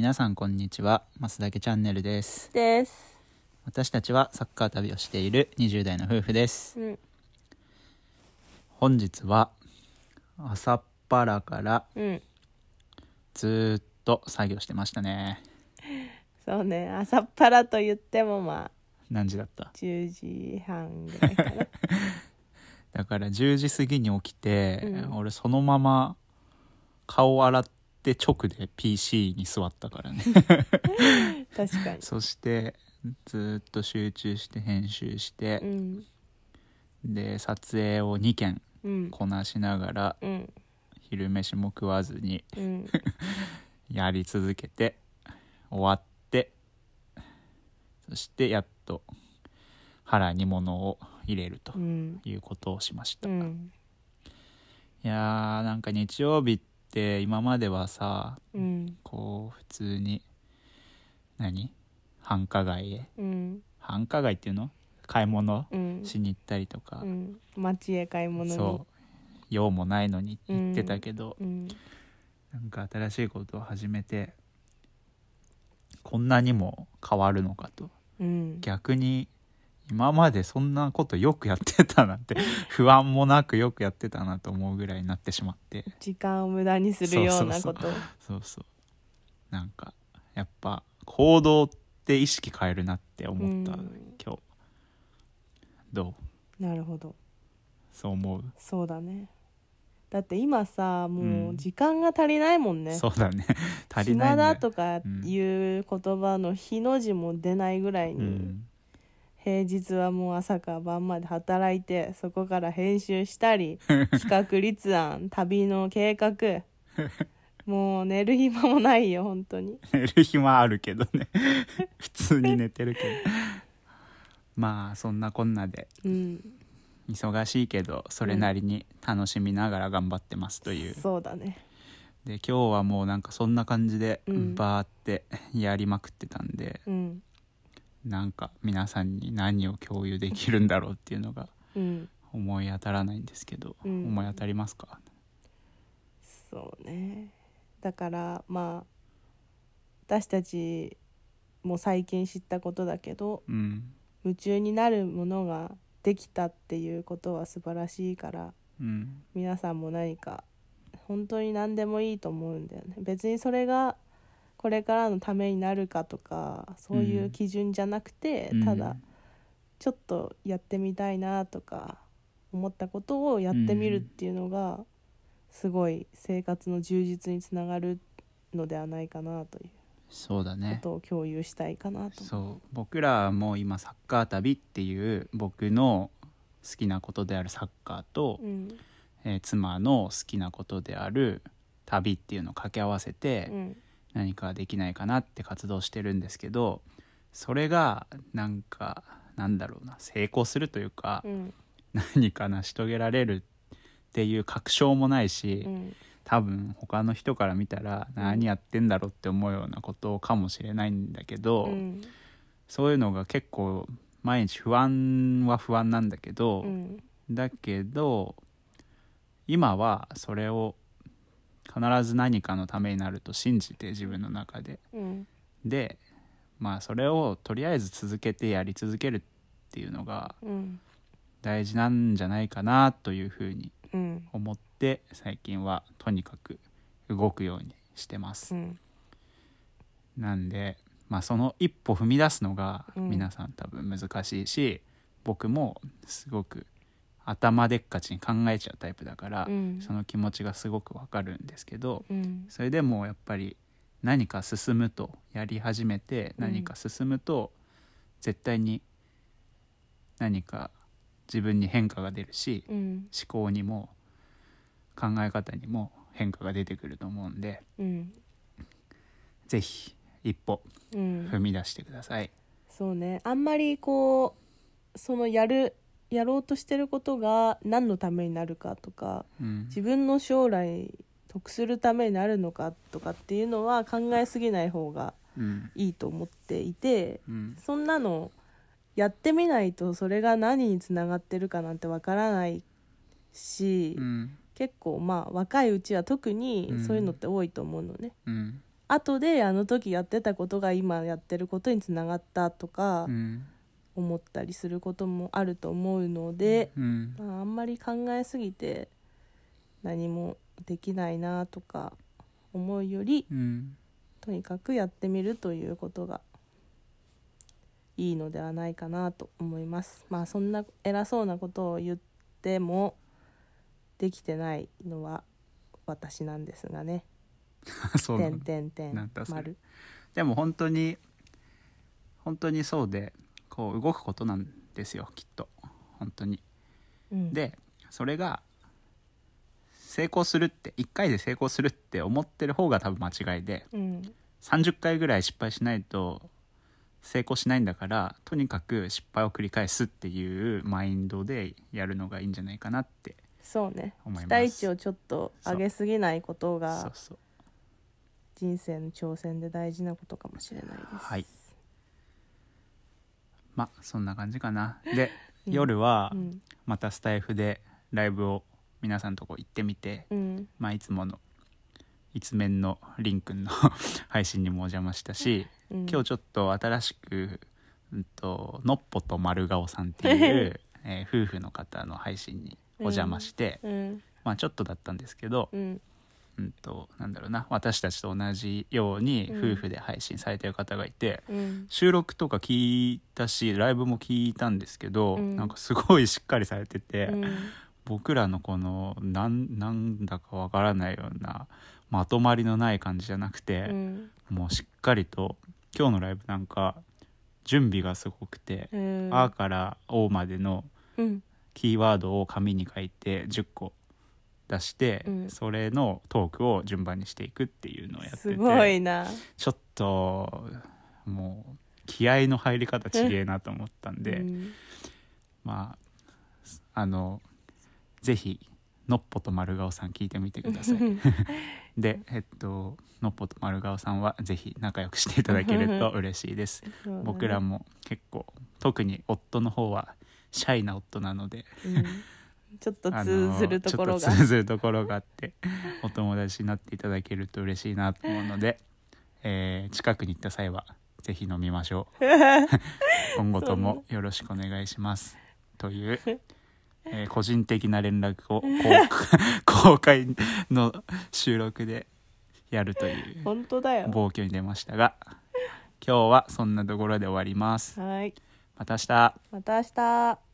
皆さんこんにちはマスダケチャンネルですです。私たちはサッカー旅をしている20代の夫婦ですうん。本日は朝っぱらからうん。ずーっと作業してましたねそうね。朝っぱらと言ってもまあ、何時だった？10時半ぐらいかな。だから10時過ぎに起きて、うん俺そのまま顔洗って直で PC に座ったからね 確かに。そしてずーっと集中して編集してう、ん。で撮影を2件うん。こなしながらうん。昼飯も食わずにうん。やり続けて終わってそしてやっと腹に物を入れるとうん。いうことをしました、いうん。やーなんか日曜日って今まではさうん。こう普通に何？繁華街へ？うん。繁華街っていうの？買い物？うん。しに行ったりとか、うん。街へ買い物に。そう用もないのに行ってたけど、うん。なんか新しいことを始めてこんなにも変わるのかとうん。逆に今までそんなことよくやってたなって 不安もなくよくやってたなと思うぐらいになってしまって。時間を無駄にするようなこと。そうそうなんかやっぱ行動って意識変えるなって思った、うん。今日。どう？なるほど。そう思う、そうだね。だって今さ、もうん。う時間が足りないもんね。そうだね。足りない暇んだとかいう言葉の日の字も出ないぐらいうに、ん平日はもう朝から晩まで働いてそこから編集したり 企画立案旅の計画。もう寝る暇もないよ本当に。寝る暇あるけどね。普通に寝てるけど。まあそんなこんなで。うん。忙しいけどそれなりに楽しみながら頑張ってますという、そうだね。で今日はもうなんかそんな感じでうん。バーってやりまくってたんで、うんなんか皆さんに何を共有できるんだろうっていうのがうん。思い当たらないんですけど、うん。思い当たりますか？そうね。だからまあ私たちも最近知ったことだけどうん。夢中になるものができたっていうことは素晴らしいからうん。皆さんも何か本当に何でもいいと思うんだよね。別にそれがこれからのためになるかとかそういう基準じゃなくて、うん。ただちょっとやってみたいなとか思ったことをやってみるっていうのがすごい生活の充実につながるのではないかなというこそうだね。とを共有したいかなと。思そう。僕らも今サッカー旅っていう僕の好きなことであるサッカーと、う。うん。えー妻の好きなことである旅っていうのを掛け合わせてうん何かできないかなって活動してるんですけどそれがなんかなんだろうな成功するというかうん何か成し遂げられるっていう確証もないしうん多分他の人から見たら何やってんだろうって思うようなことかもしれないんだけど、うんそういうのが結構毎日不安は不安なんだけど、だけど今はそれを必ず何かのためになると信じて自分の中で。うん。でまあそれをとりあえず続けてやり続けるっていうのがうん大事なんじゃないかなというふうにうん。思って最近はとにかく動くようにしてます、うん。なんでまあその一歩踏み出すのがうん。皆さん多分難しいし、僕もすごく頭でっかちに考えちゃうタイプだから、うん。その気持ちがすごくわかるんですけどうん。それでもやっぱり何か進むとやり始めてうん。何か進むと絶対に何か自分に変化が出るしうん。思考にも考え方にも変化が出てくると思うんでうん。ぜひ一歩うん。踏み出してください。そうね。あんまりこうそのやるやろうとしてることが何のためになるかとかうん。自分の将来得するためになるのかとかっていうのは考えすぎない方がうん。いいと思っていてうん。そんなのやってみないとそれが何につながってるかなんてわからないし、うん。結構まあ若いうちは特にうん。そういうのって多いと思うのね。うん。後であの時やってたことが今やってることにつながったとかうん思ったりすることもあると思うので、うん。まあ、あんまり考えすぎて何もできないなとか思うよりうん。とにかくやってみるということがいいのではないかなと思います。まあそんな偉そうなことを言ってもできてないのは私なんですがね「そうなのてんてんてん。なんだそれ。丸。でも本当に本当にそうでこう動くことなんですよきっと。本当に」うん。でそれが成功するって1回で成功するって思ってる方が多分間違いでうん。30回ぐらい失敗しないと成功しないんだからとにかく失敗を繰り返すっていうマインドでやるのがいいんじゃないかなってそうね。期待値をちょっと上げすぎないことが人生の挑戦で大事なことかもしれないです。はいまあそんな感じかな。で、うん。夜はうん。またスタイフでライブを皆さんとこ行ってみて、うん。まあいつもの一面のりんくんの 配信にもお邪魔したし、うん。今日ちょっと新しく、うん、とのっぽと丸顔さんっていう、えー夫婦の方の配信にお邪魔して、うん。まあちょっとだったんですけど、うんうん、となんだろうな私たちと同じようにうん。夫婦で配信されてる方がいて、うん。収録とか聞いたしライブも聞いたんですけど、うん。なんかすごいしっかりされてて、うん。僕らのこのなんなんだかわからないようなまとまりのない感じじゃなくて、うん。もうしっかりと今日のライブなんか準備がすごくてう、ん。あから「お」までのうん。キーワードを紙に書いて10個出して、うん。それのトークを順番にしていくっていうのをやっててすごいな。ちょっともう気合の入り方ちげえなと思ったんで、うん。まああのぜひのっぽと丸顔さん聞いてみてください。でえっとのっぽと丸顔さんはぜひ仲良くしていただけると 嬉しいです。ね。僕らも結構特に夫の方はシャイな夫なのでうんちょっと通ずるところが。通ずるところがあってお友達になっていただけると嬉しいなと思うので、えー近くに行った際はぜひ飲みましょう。今後ともよろしくお願いします。という、えー個人的な連絡を公公開の収録でやるという本当だよ。暴挙に出ましたが今日はそんなところで終わります。はい。また明日。また明日